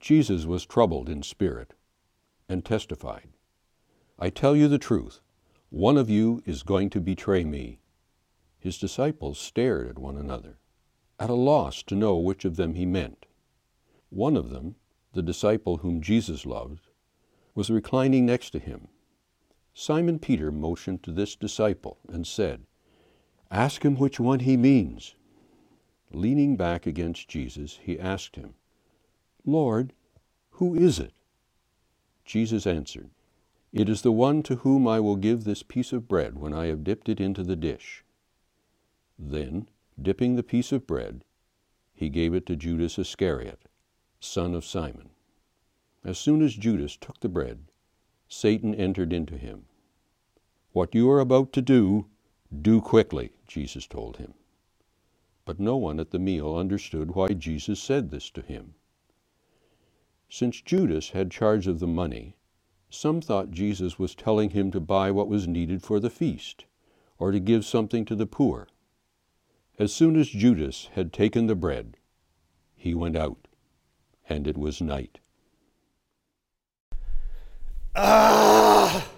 Jesus was troubled in spirit and testified, I tell you the truth, one of you is going to betray me. His disciples stared at one another, at a loss to know which of them he meant. One of them, the disciple whom Jesus loved, was reclining next to him. Simon Peter motioned to this disciple and said, Ask him which one he means. Leaning back against Jesus, he asked him, Lord, who is it? Jesus answered, It is the one to whom I will give this piece of bread when I have dipped it into the dish. Then, dipping the piece of bread, he gave it to Judas Iscariot, son of Simon. As soon as Judas took the bread, Satan entered into him. What you are about to do, do quickly, Jesus told him. But no one at the meal understood why Jesus said this to him. Since Judas had charge of the money, some thought Jesus was telling him to buy what was needed for the feast, or to give something to the poor. As soon as Judas had taken the bread, he went out, and it was night. Ah!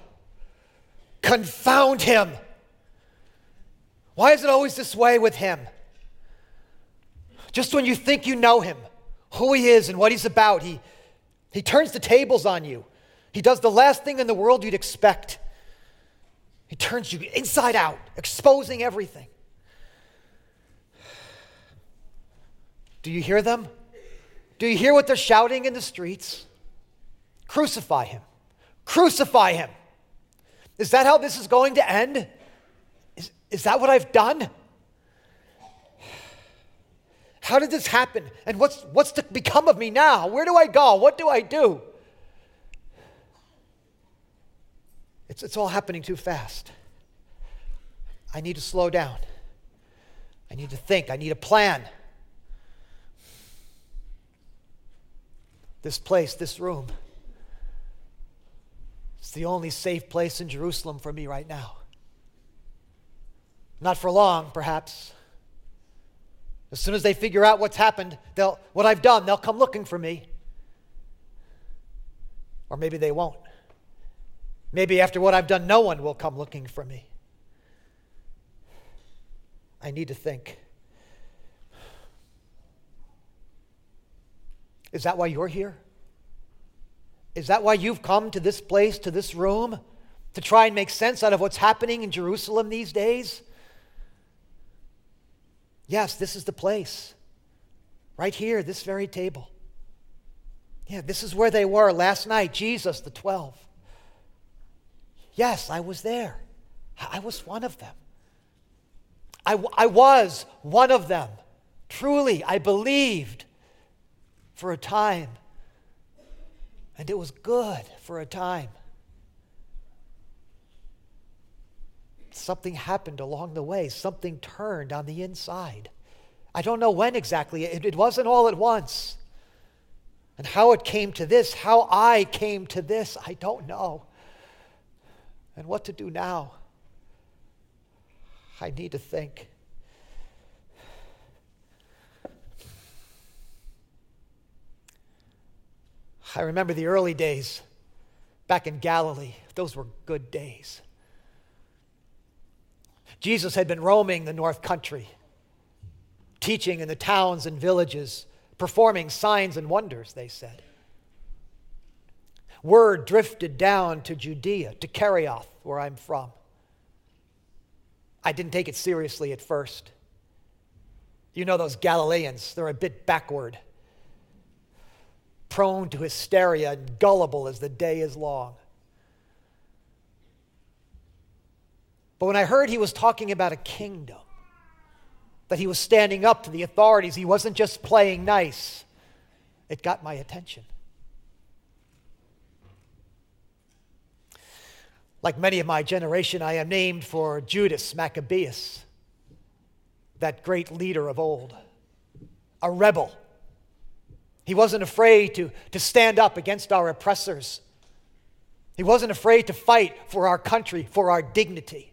Confound him! Why is it always this way with him? Just when you think you know him, who he is and what he's about, he, he turns the tables on you. He does the last thing in the world you'd expect. He turns you inside out, exposing everything. Do you hear them? Do you hear what they're shouting in the streets? Crucify him. Crucify him. Is that how this is going to end? Is, is that what I've done? How did this happen? And what's, what's to become of me now? Where do I go? What do I do? It's, it's all happening too fast. I need to slow down. I need to think. I need a plan. This place, this room, it's the only safe place in Jerusalem for me right now. Not for long, perhaps. As soon as they figure out what's happened, they'll, what I've done, they'll come looking for me. Or maybe they won't. Maybe after what I've done, no one will come looking for me. I need to think. Is that why you're here? Is that why you've come to this place, to this room, to try and make sense out of what's happening in Jerusalem these days? Yes, this is the place. Right here, this very table. Yeah, this is where they were last night, Jesus, the 12. Yes, I was there. I was one of them. I, I was one of them. Truly, I believed for a time. And it was good for a time. Something happened along the way. Something turned on the inside. I don't know when exactly. It, it, wasn't all at once. And how it came to this, how I came to this, I don't know. And what to do now? I need to think. I remember the early days back in Galilee. Those were good days. Jesus had been roaming the north country, teaching in the towns and villages, performing signs and wonders, they said. Word drifted down to Judea, to Kerioth, where I'm from. I didn't take it seriously at first. You know those Galileans, they're a bit backward, prone to hysteria and gullible as the day is long. But when I heard he was talking about a kingdom, that he was standing up to the authorities, he wasn't just playing nice, it got my attention. Like many of my generation, I am named for Judas Maccabeus, that great leader of old, a rebel. He wasn't afraid to, to stand up against our oppressors. He wasn't afraid to fight for our country, for our dignity.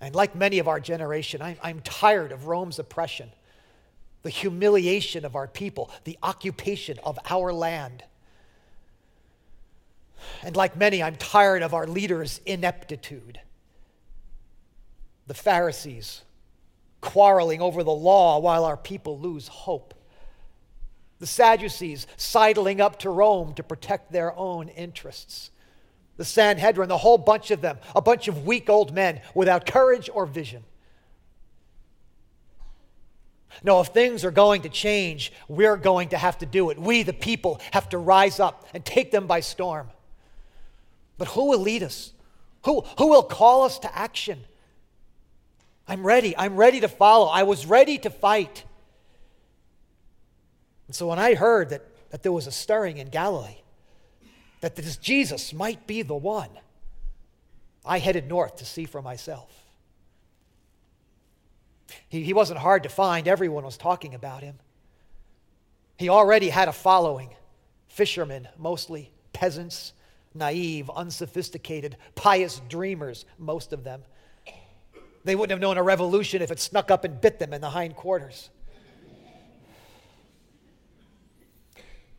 And like many of our generation, I'm, I'm tired of Rome's oppression. the humiliation of our people, the occupation of our land. And like many, I'm tired of our leaders' ineptitude. The Pharisees quarreling over the law while our people lose hope. The Sadducees sidling up to Rome to protect their own interests. The Sanhedrin, the whole bunch of them, a bunch of weak old men without courage or vision. No, if things are going to change, we're going to have to do it. We, the people, have to rise up and take them by storm. But who will lead us? Who, who will call us to action? I'm ready. I'm ready to follow. I was ready to fight. And so when I heard that, that there was a stirring in Galilee, that this Jesus might be the one, I headed north to see for myself. He, he wasn't hard to find, everyone was talking about him. He already had a following fishermen, mostly peasants, naive, unsophisticated, pious dreamers, most of them. They wouldn't have known a revolution if it snuck up and bit them in the hindquarters.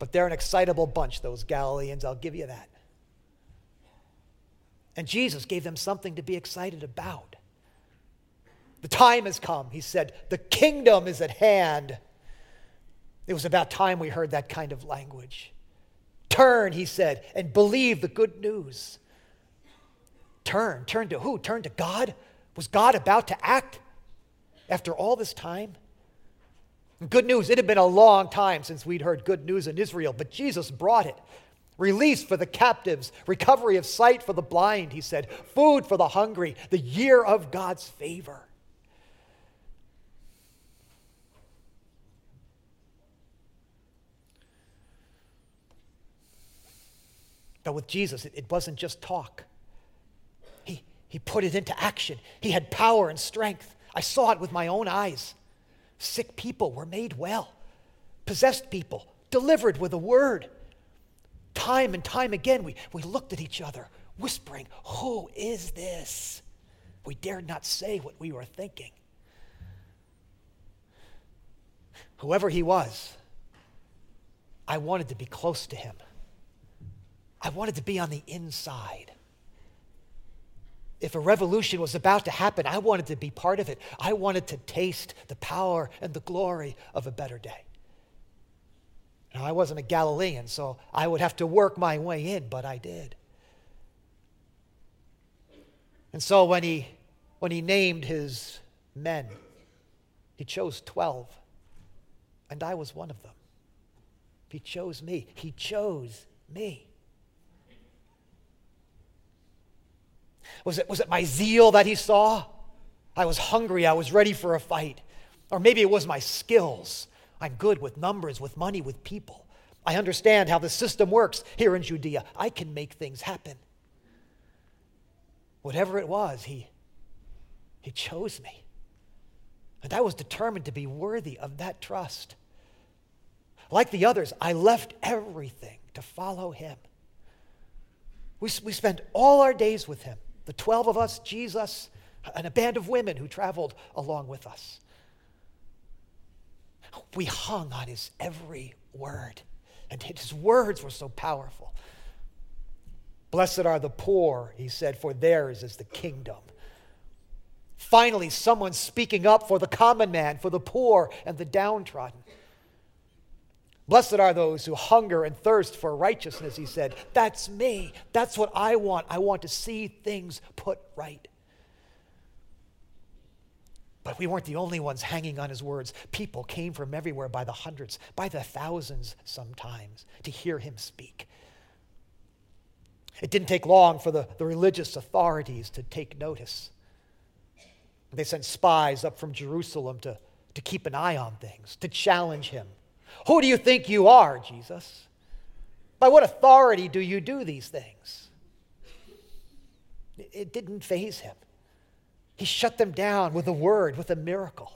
But they're an excitable bunch, those Galileans, I'll give you that. And Jesus gave them something to be excited about. The time has come, he said. The kingdom is at hand. It was about time we heard that kind of language. Turn, he said, and believe the good news. Turn. Turn to who? Turn to God? Was God about to act after all this time? Good news, it had been a long time since we'd heard good news in Israel, but Jesus brought it. Release for the captives, recovery of sight for the blind, he said, food for the hungry, the year of God's favor. But with Jesus, it, wasn't just talk. He, he put it into action. He had power and strength. I saw it with my own eyes. Sick people were made well, possessed people delivered with a word. Time and time again, we, we looked at each other, whispering, Who is this? We dared not say what we were thinking. Whoever he was, I wanted to be close to him. I wanted to be on the inside. If a revolution was about to happen, I wanted to be part of it. I wanted to taste the power and the glory of a better day. Now, I wasn't a Galilean, so I would have to work my way in, but I did. And so when he, when he named his men, he chose 12, and I was one of them. He chose me. He chose me. Was it, was it my zeal that he saw? I was hungry. I was ready for a fight. Or maybe it was my skills. I'm good with numbers, with money, with people. I understand how the system works here in Judea. I can make things happen. Whatever it was, he, he chose me. And I was determined to be worthy of that trust. Like the others, I left everything to follow him. We, we spent all our days with him the 12 of us, Jesus, and a band of women who traveled along with us. We hung on his every word, and his words were so powerful. Blessed are the poor, he said, for theirs is the kingdom. Finally, someone speaking up for the common man, for the poor and the downtrodden. Blessed are those who hunger and thirst for righteousness, he said. That's me. That's what I want. I want to see things put right. But we weren't the only ones hanging on his words. People came from everywhere by the hundreds, by the thousands sometimes, to hear him speak. It didn't take long for the, the religious authorities to take notice. They sent spies up from Jerusalem to, to keep an eye on things, to challenge him who do you think you are, Jesus? By what authority do you do these things? It didn't faze him. He shut them down with a word, with a miracle.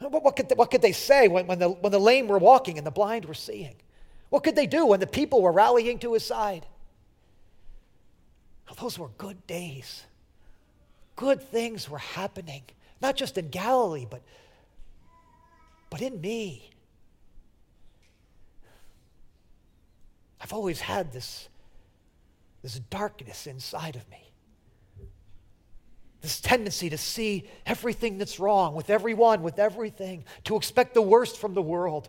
What could, they, what could they say when, when, the, when the lame were walking and the blind were seeing? What could they do when the people were rallying to his side? Well, those were good days. Good things were happening, not just in Galilee, but But in me, I've always had this, this darkness inside of me. This tendency to see everything that's wrong with everyone, with everything, to expect the worst from the world.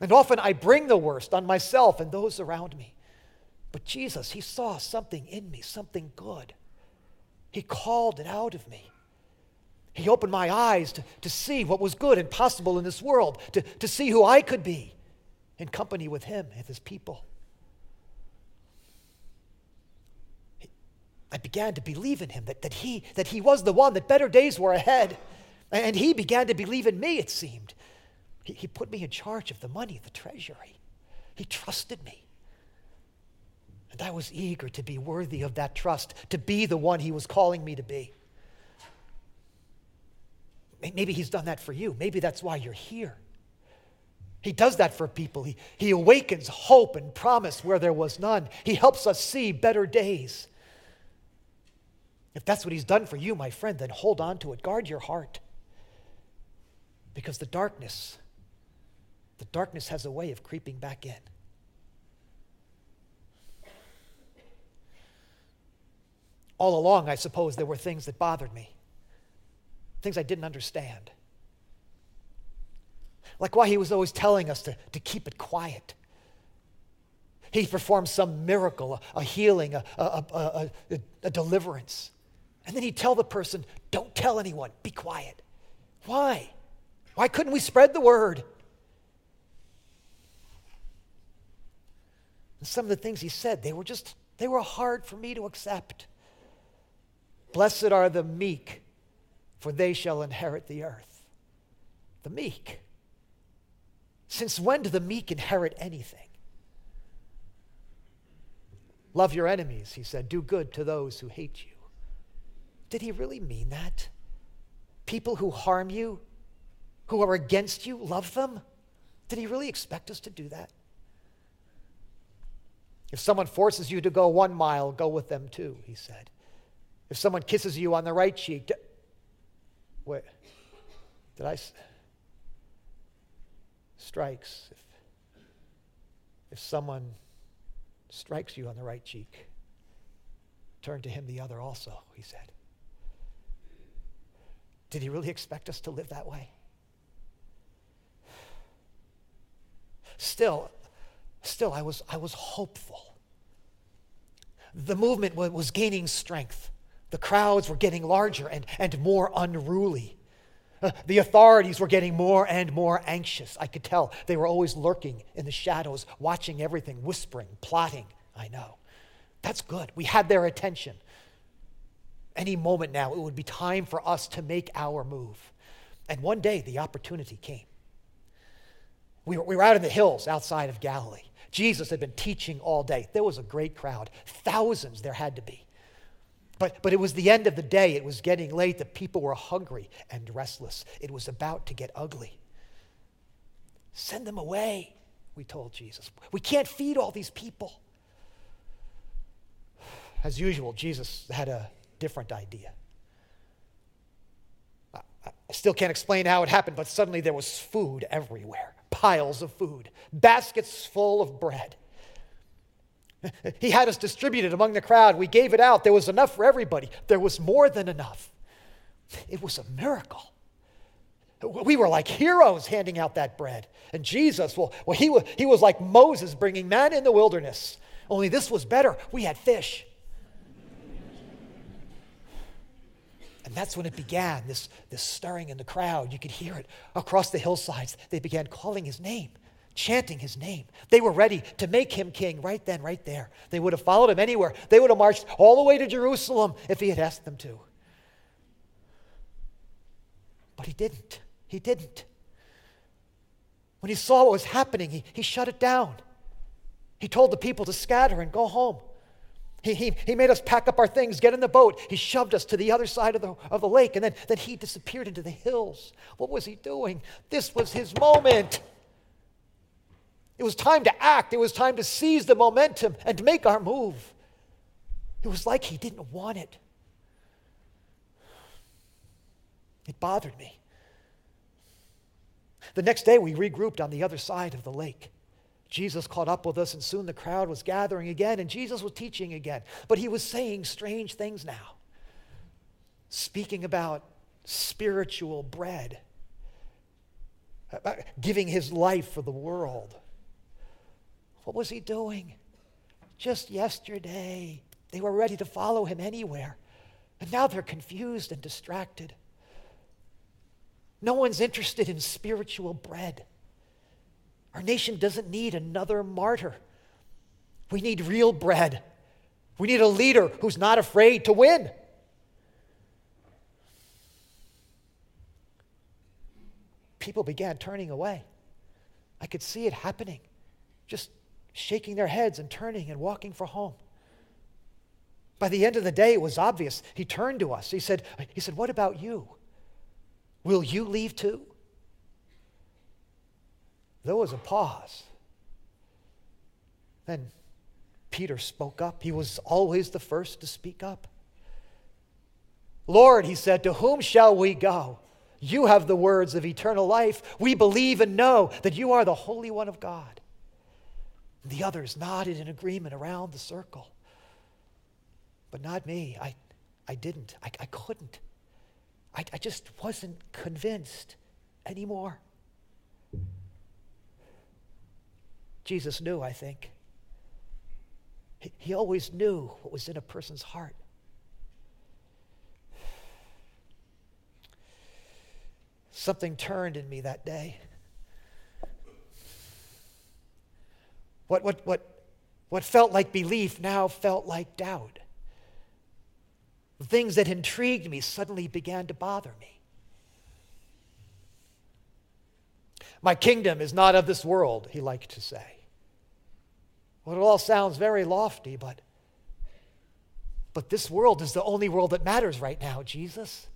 And often I bring the worst on myself and those around me. But Jesus, He saw something in me, something good. He called it out of me. He opened my eyes to, to see what was good and possible in this world, to, to see who I could be in company with Him and His people. I began to believe in him, that, that, he, that he was the one, that better days were ahead. And he began to believe in me, it seemed. He, he put me in charge of the money, the treasury. He trusted me. And I was eager to be worthy of that trust, to be the one he was calling me to be. Maybe he's done that for you. Maybe that's why you're here. He does that for people. He, he awakens hope and promise where there was none. He helps us see better days. If that's what he's done for you, my friend, then hold on to it. Guard your heart. Because the darkness, the darkness has a way of creeping back in. All along, I suppose there were things that bothered me, things I didn't understand. Like why he was always telling us to, to keep it quiet. He performed some miracle, a, a healing, a, a, a deliverance. And then he'd tell the person, Don't tell anyone, be quiet. Why? Why couldn't we spread the word? And some of the things he said, they were just, they were hard for me to accept. Blessed are the meek, for they shall inherit the earth. The meek. Since when do the meek inherit anything? Love your enemies, he said. Do good to those who hate you. Did he really mean that? People who harm you, who are against you, love them? Did he really expect us to do that? If someone forces you to go one mile, go with them too, he said. If someone kisses you on the right cheek, wait, did I? Strikes. If, if someone strikes you on the right cheek, turn to him the other also, he said. Did he really expect us to live that way? Still, still, I was, I was hopeful. The movement was gaining strength. The crowds were getting larger and, and more unruly. Uh, the authorities were getting more and more anxious. I could tell they were always lurking in the shadows, watching everything, whispering, plotting. I know. That's good. We had their attention any moment now, it would be time for us to make our move. And one day, the opportunity came. We were, we were out in the hills outside of Galilee. Jesus had been teaching all day. There was a great crowd, thousands there had to be. But, but it was the end of the day. It was getting late. The people were hungry and restless. It was about to get ugly. Send them away, we told Jesus. We can't feed all these people. As usual, Jesus had a different idea. I still can't explain how it happened, but suddenly there was food everywhere piles of food, baskets full of bread. He had us distributed among the crowd. We gave it out. There was enough for everybody. There was more than enough. It was a miracle. We were like heroes handing out that bread. And Jesus, well, well he, was, he was like Moses bringing manna in the wilderness. Only this was better. We had fish. And that's when it began, this, this stirring in the crowd. You could hear it across the hillsides. They began calling his name, chanting his name. They were ready to make him king right then, right there. They would have followed him anywhere. They would have marched all the way to Jerusalem if he had asked them to. But he didn't. He didn't. When he saw what was happening, he, he shut it down. He told the people to scatter and go home. He, he, he made us pack up our things, get in the boat. He shoved us to the other side of the, of the lake, and then, then he disappeared into the hills. What was he doing? This was his moment. It was time to act, it was time to seize the momentum and make our move. It was like he didn't want it. It bothered me. The next day, we regrouped on the other side of the lake. Jesus caught up with us, and soon the crowd was gathering again, and Jesus was teaching again. But he was saying strange things now, speaking about spiritual bread, about giving his life for the world. What was he doing? Just yesterday, they were ready to follow him anywhere, and now they're confused and distracted. No one's interested in spiritual bread. Our nation doesn't need another martyr. We need real bread. We need a leader who's not afraid to win. People began turning away. I could see it happening, just shaking their heads and turning and walking for home. By the end of the day, it was obvious. He turned to us. He said, he said What about you? Will you leave too? There was a pause. Then Peter spoke up. He was always the first to speak up. Lord, he said, to whom shall we go? You have the words of eternal life. We believe and know that you are the Holy One of God. The others nodded in agreement around the circle. But not me. I, I didn't. I, I couldn't. I, I just wasn't convinced anymore. Jesus knew, I think. He, he always knew what was in a person's heart. Something turned in me that day. What, what, what, what felt like belief now felt like doubt. The things that intrigued me suddenly began to bother me. My kingdom is not of this world, he liked to say. Well, it all sounds very lofty, but, but this world is the only world that matters right now, Jesus.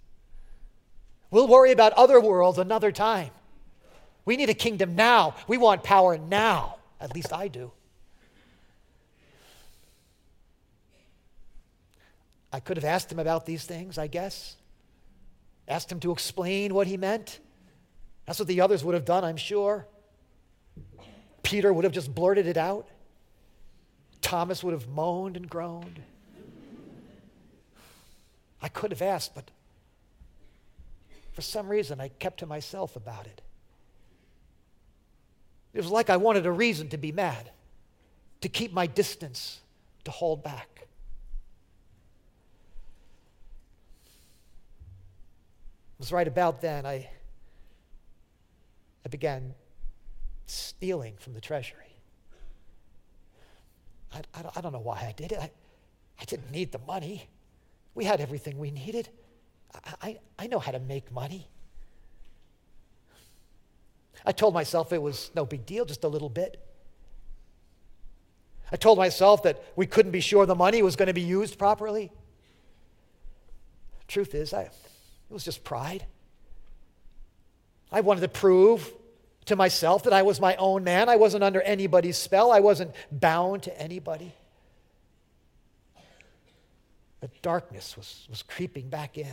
We'll worry about other worlds another time. We need a kingdom now. We want power now. At least I do. I could have asked him about these things, I guess. Asked him to explain what he meant. That's what the others would have done, I'm sure. Peter would have just blurted it out. Thomas would have moaned and groaned. I could have asked, but for some reason I kept to myself about it. It was like I wanted a reason to be mad, to keep my distance, to hold back. It was right about then I, I began stealing from the treasury. I, I, I don't know why I did it. I, I didn't need the money. We had everything we needed. I, I, I know how to make money. I told myself it was no big deal, just a little bit. I told myself that we couldn't be sure the money was going to be used properly. Truth is, I, it was just pride. I wanted to prove to myself that I was my own man. I wasn't under anybody's spell, I wasn't bound to anybody. But darkness was, was creeping back in.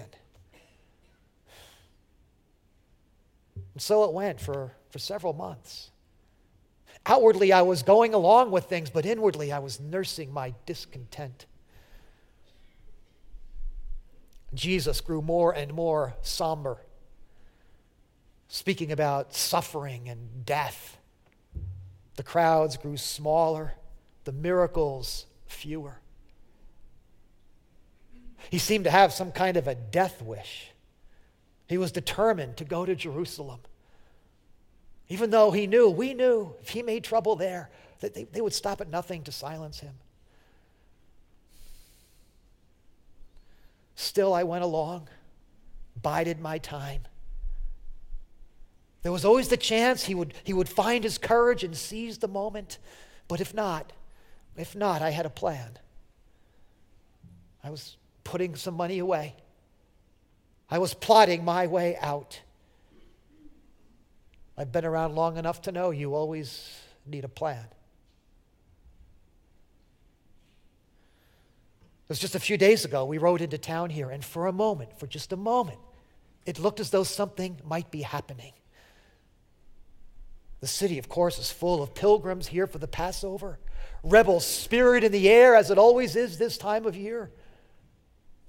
And so it went for, for several months. Outwardly, I was going along with things, but inwardly, I was nursing my discontent. Jesus grew more and more somber, speaking about suffering and death. The crowds grew smaller, the miracles fewer. He seemed to have some kind of a death wish. He was determined to go to Jerusalem. Even though he knew, we knew, if he made trouble there, that they, they would stop at nothing to silence him. Still, I went along, bided my time. There was always the chance he would, he would find his courage and seize the moment. But if not, if not, I had a plan. I was putting some money away. I was plotting my way out. I've been around long enough to know you always need a plan. It was just a few days ago, we rode into town here, and for a moment, for just a moment, it looked as though something might be happening. The city, of course, is full of pilgrims here for the Passover. Rebel spirit in the air, as it always is this time of year.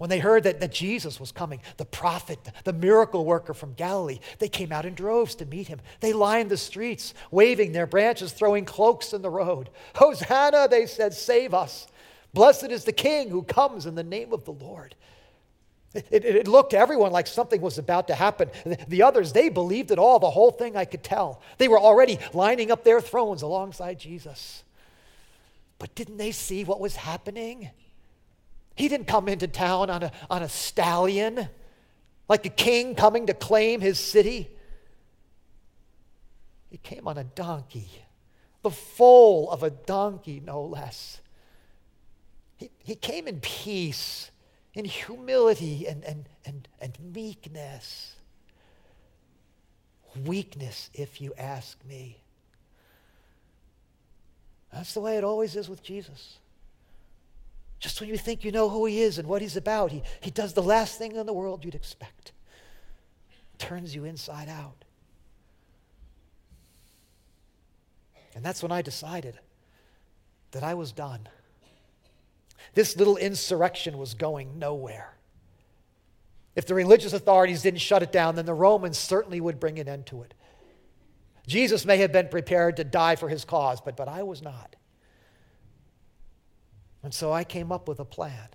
When they heard that, that Jesus was coming, the prophet, the miracle worker from Galilee, they came out in droves to meet him. They lined the streets, waving their branches, throwing cloaks in the road. Hosanna, they said, save us. Blessed is the King who comes in the name of the Lord. It, it, it, looked to everyone like something was about to happen. The others, they believed it all, the whole thing I could tell. They were already lining up their thrones alongside Jesus. But didn't they see what was happening? He didn't come into town on a, on a stallion, like a king coming to claim his city. He came on a donkey, the foal of a donkey, no less. He, he came in peace, in humility, and, and, and, and meekness. Weakness, if you ask me. That's the way it always is with Jesus. Just when you think you know who he is and what he's about, he, he does the last thing in the world you'd expect. Turns you inside out. And that's when I decided that I was done. This little insurrection was going nowhere. If the religious authorities didn't shut it down, then the Romans certainly would bring an end to it. Jesus may have been prepared to die for his cause, but, but I was not. And so I came up with a plan.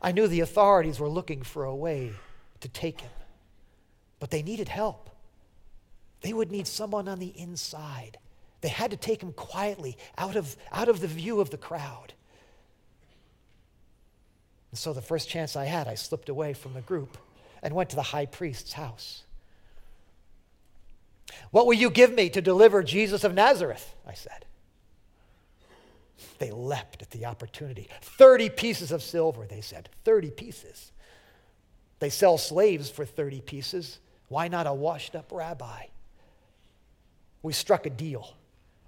I knew the authorities were looking for a way to take him, but they needed help. They would need someone on the inside. They had to take him quietly out of, out of the view of the crowd. And so the first chance I had, I slipped away from the group and went to the high priest's house. What will you give me to deliver Jesus of Nazareth? I said. They leapt at the opportunity. 30 pieces of silver, they said. 30 pieces. They sell slaves for 30 pieces. Why not a washed up rabbi? We struck a deal,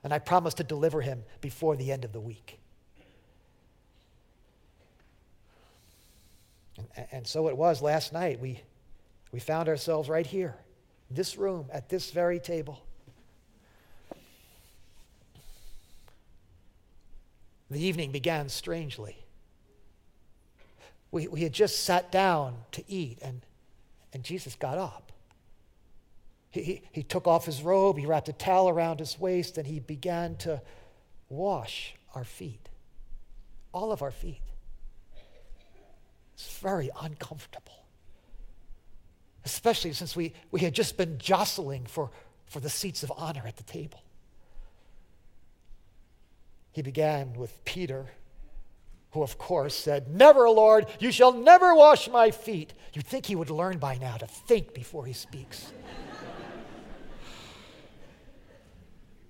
and I promised to deliver him before the end of the week. And, and so it was last night. We, we found ourselves right here, this room, at this very table. The evening began strangely. We, we had just sat down to eat, and, and Jesus got up. He, he, he took off his robe, he wrapped a towel around his waist, and he began to wash our feet, all of our feet. It's very uncomfortable, especially since we, we had just been jostling for, for the seats of honor at the table. He began with Peter, who, of course, said, Never, Lord, you shall never wash my feet. You'd think he would learn by now to think before he speaks.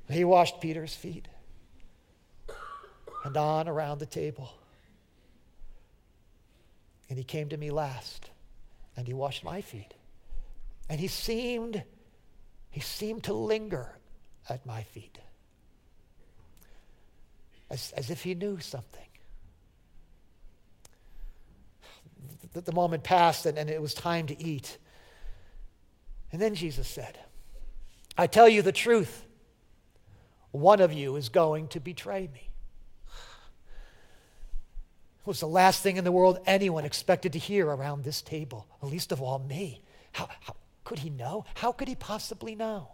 he washed Peter's feet and on around the table. And he came to me last and he washed my feet. And he seemed, he seemed to linger at my feet as, as if he knew something. The, the moment passed and, and it was time to eat. And then Jesus said, I tell you the truth. One of you is going to betray me. It was the last thing in the world anyone expected to hear around this table, least of all me. How, how could he know? How could he possibly know?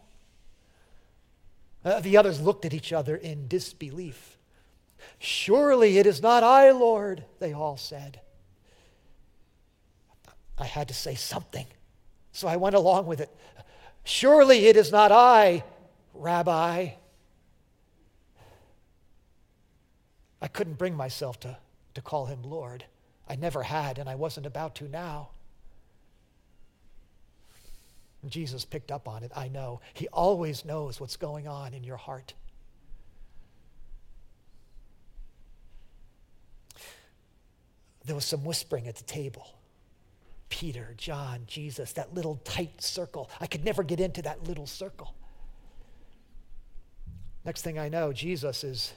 Uh, the others looked at each other in disbelief. Surely it is not I, Lord, they all said. I had to say something, so I went along with it. Surely it is not I, Rabbi. I couldn't bring myself to, to call him Lord. I never had, and I wasn't about to now. Jesus picked up on it, I know. He always knows what's going on in your heart. There was some whispering at the table. Peter, John, Jesus, that little tight circle. I could never get into that little circle. Next thing I know, Jesus is,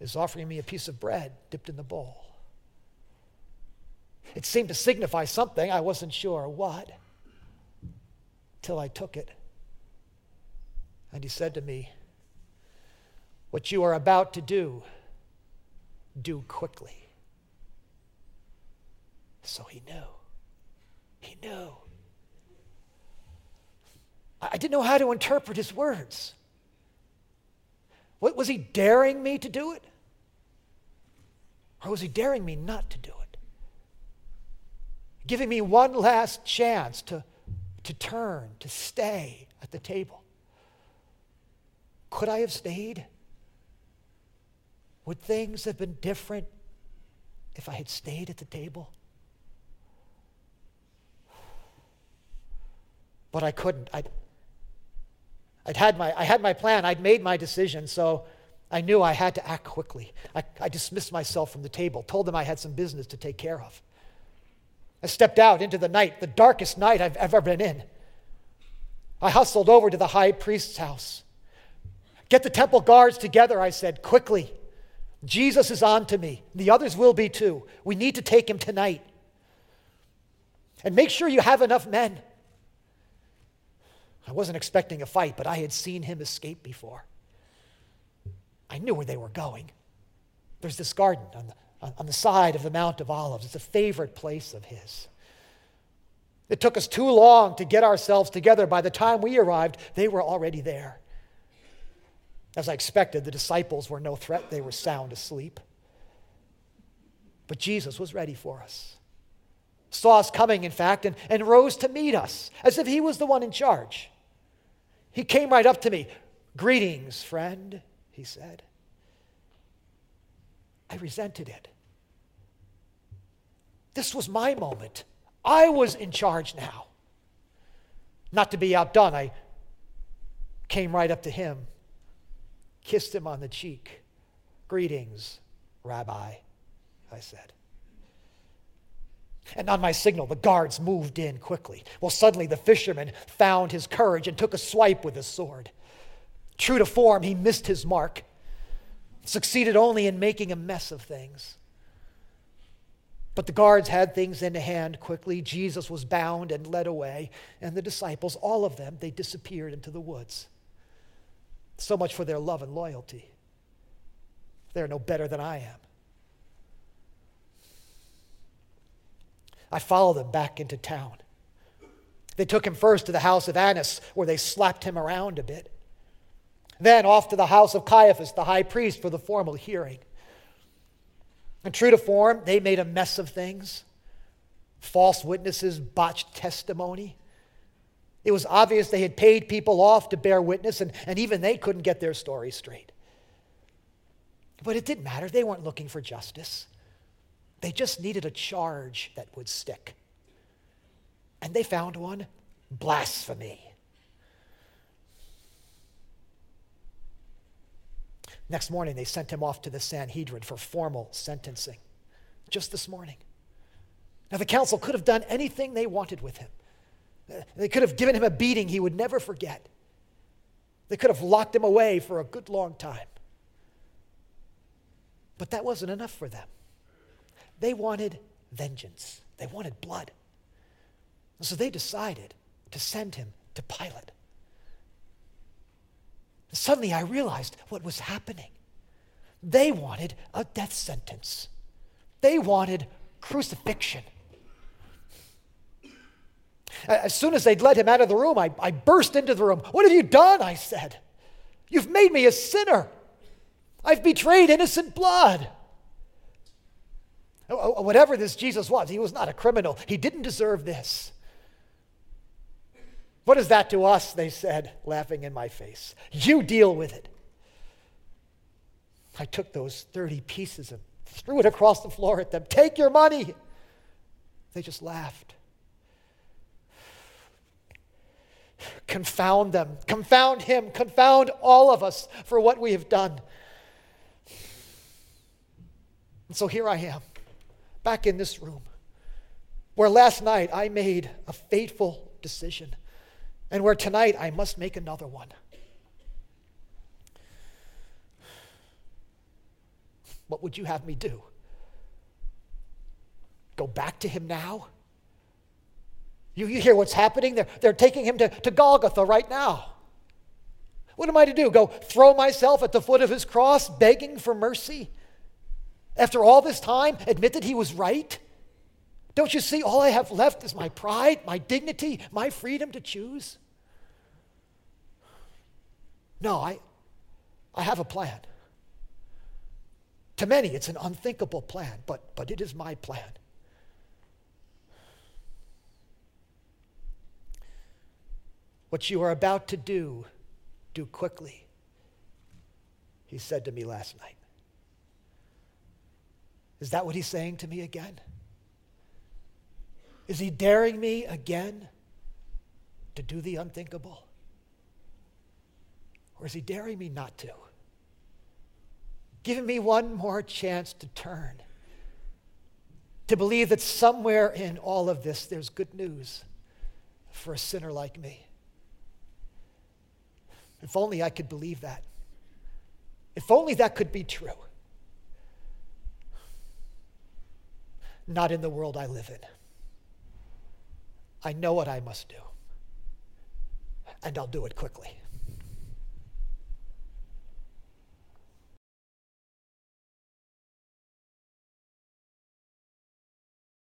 is offering me a piece of bread dipped in the bowl. It seemed to signify something. I wasn't sure what. Till I took it And he said to me, What you are about to do, do quickly. So he knew. He knew. I didn't know how to interpret his words. What, was he daring me to do it? Or was he daring me not to do it? Giving me one last chance to, to turn, to stay at the table. Could I have stayed? Would things have been different if I had stayed at the table? But I couldn't. I'd, I'd had my, I had my plan, I'd made my decision, so I knew I had to act quickly. I, I dismissed myself from the table, told them I had some business to take care of. I stepped out into the night, the darkest night I've ever been in. I hustled over to the high priest's house. Get the temple guards together, I said, quickly. Jesus is on to me. The others will be too. We need to take him tonight. And make sure you have enough men. I wasn't expecting a fight, but I had seen him escape before. I knew where they were going. There's this garden on the, on the side of the Mount of Olives. It's a favorite place of his. It took us too long to get ourselves together. By the time we arrived, they were already there. As I expected, the disciples were no threat, they were sound asleep. But Jesus was ready for us. Saw us coming, in fact, and, and rose to meet us as if he was the one in charge. He came right up to me. Greetings, friend, he said. I resented it. This was my moment. I was in charge now. Not to be outdone, I came right up to him kissed him on the cheek. Greetings, Rabbi, I said. And on my signal, the guards moved in quickly. Well, suddenly the fisherman found his courage and took a swipe with his sword. True to form, he missed his mark, succeeded only in making a mess of things. But the guards had things in hand quickly. Jesus was bound and led away, and the disciples, all of them, they disappeared into the woods. So much for their love and loyalty. They're no better than I am. I followed them back into town. They took him first to the house of Annas, where they slapped him around a bit. Then off to the house of Caiaphas, the high priest, for the formal hearing. And true to form, they made a mess of things false witnesses, botched testimony. It was obvious they had paid people off to bear witness, and, and even they couldn't get their story straight. But it didn't matter. They weren't looking for justice, they just needed a charge that would stick. And they found one blasphemy. Next morning, they sent him off to the Sanhedrin for formal sentencing. Just this morning. Now, the council could have done anything they wanted with him. They could have given him a beating he would never forget. They could have locked him away for a good long time. But that wasn't enough for them. They wanted vengeance, they wanted blood. So they decided to send him to Pilate. Suddenly I realized what was happening. They wanted a death sentence, they wanted crucifixion. As soon as they'd let him out of the room, I, I burst into the room. What have you done? I said. You've made me a sinner. I've betrayed innocent blood. Oh, oh, whatever this Jesus was, he was not a criminal. He didn't deserve this. What is that to us? They said, laughing in my face. You deal with it. I took those 30 pieces and threw it across the floor at them. Take your money. They just laughed. Confound them, confound him, confound all of us for what we have done. And so here I am, back in this room, where last night I made a fateful decision, and where tonight I must make another one. What would you have me do? Go back to him now? You, you hear what's happening? They're, they're taking him to, to Golgotha right now. What am I to do? Go throw myself at the foot of his cross, begging for mercy? After all this time, admit that he was right? Don't you see all I have left is my pride, my dignity, my freedom to choose? No, I, I have a plan. To many, it's an unthinkable plan, but, but it is my plan. What you are about to do, do quickly, he said to me last night. Is that what he's saying to me again? Is he daring me again to do the unthinkable? Or is he daring me not to? Giving me one more chance to turn, to believe that somewhere in all of this there's good news for a sinner like me. If only I could believe that. If only that could be true. Not in the world I live in. I know what I must do, and I'll do it quickly.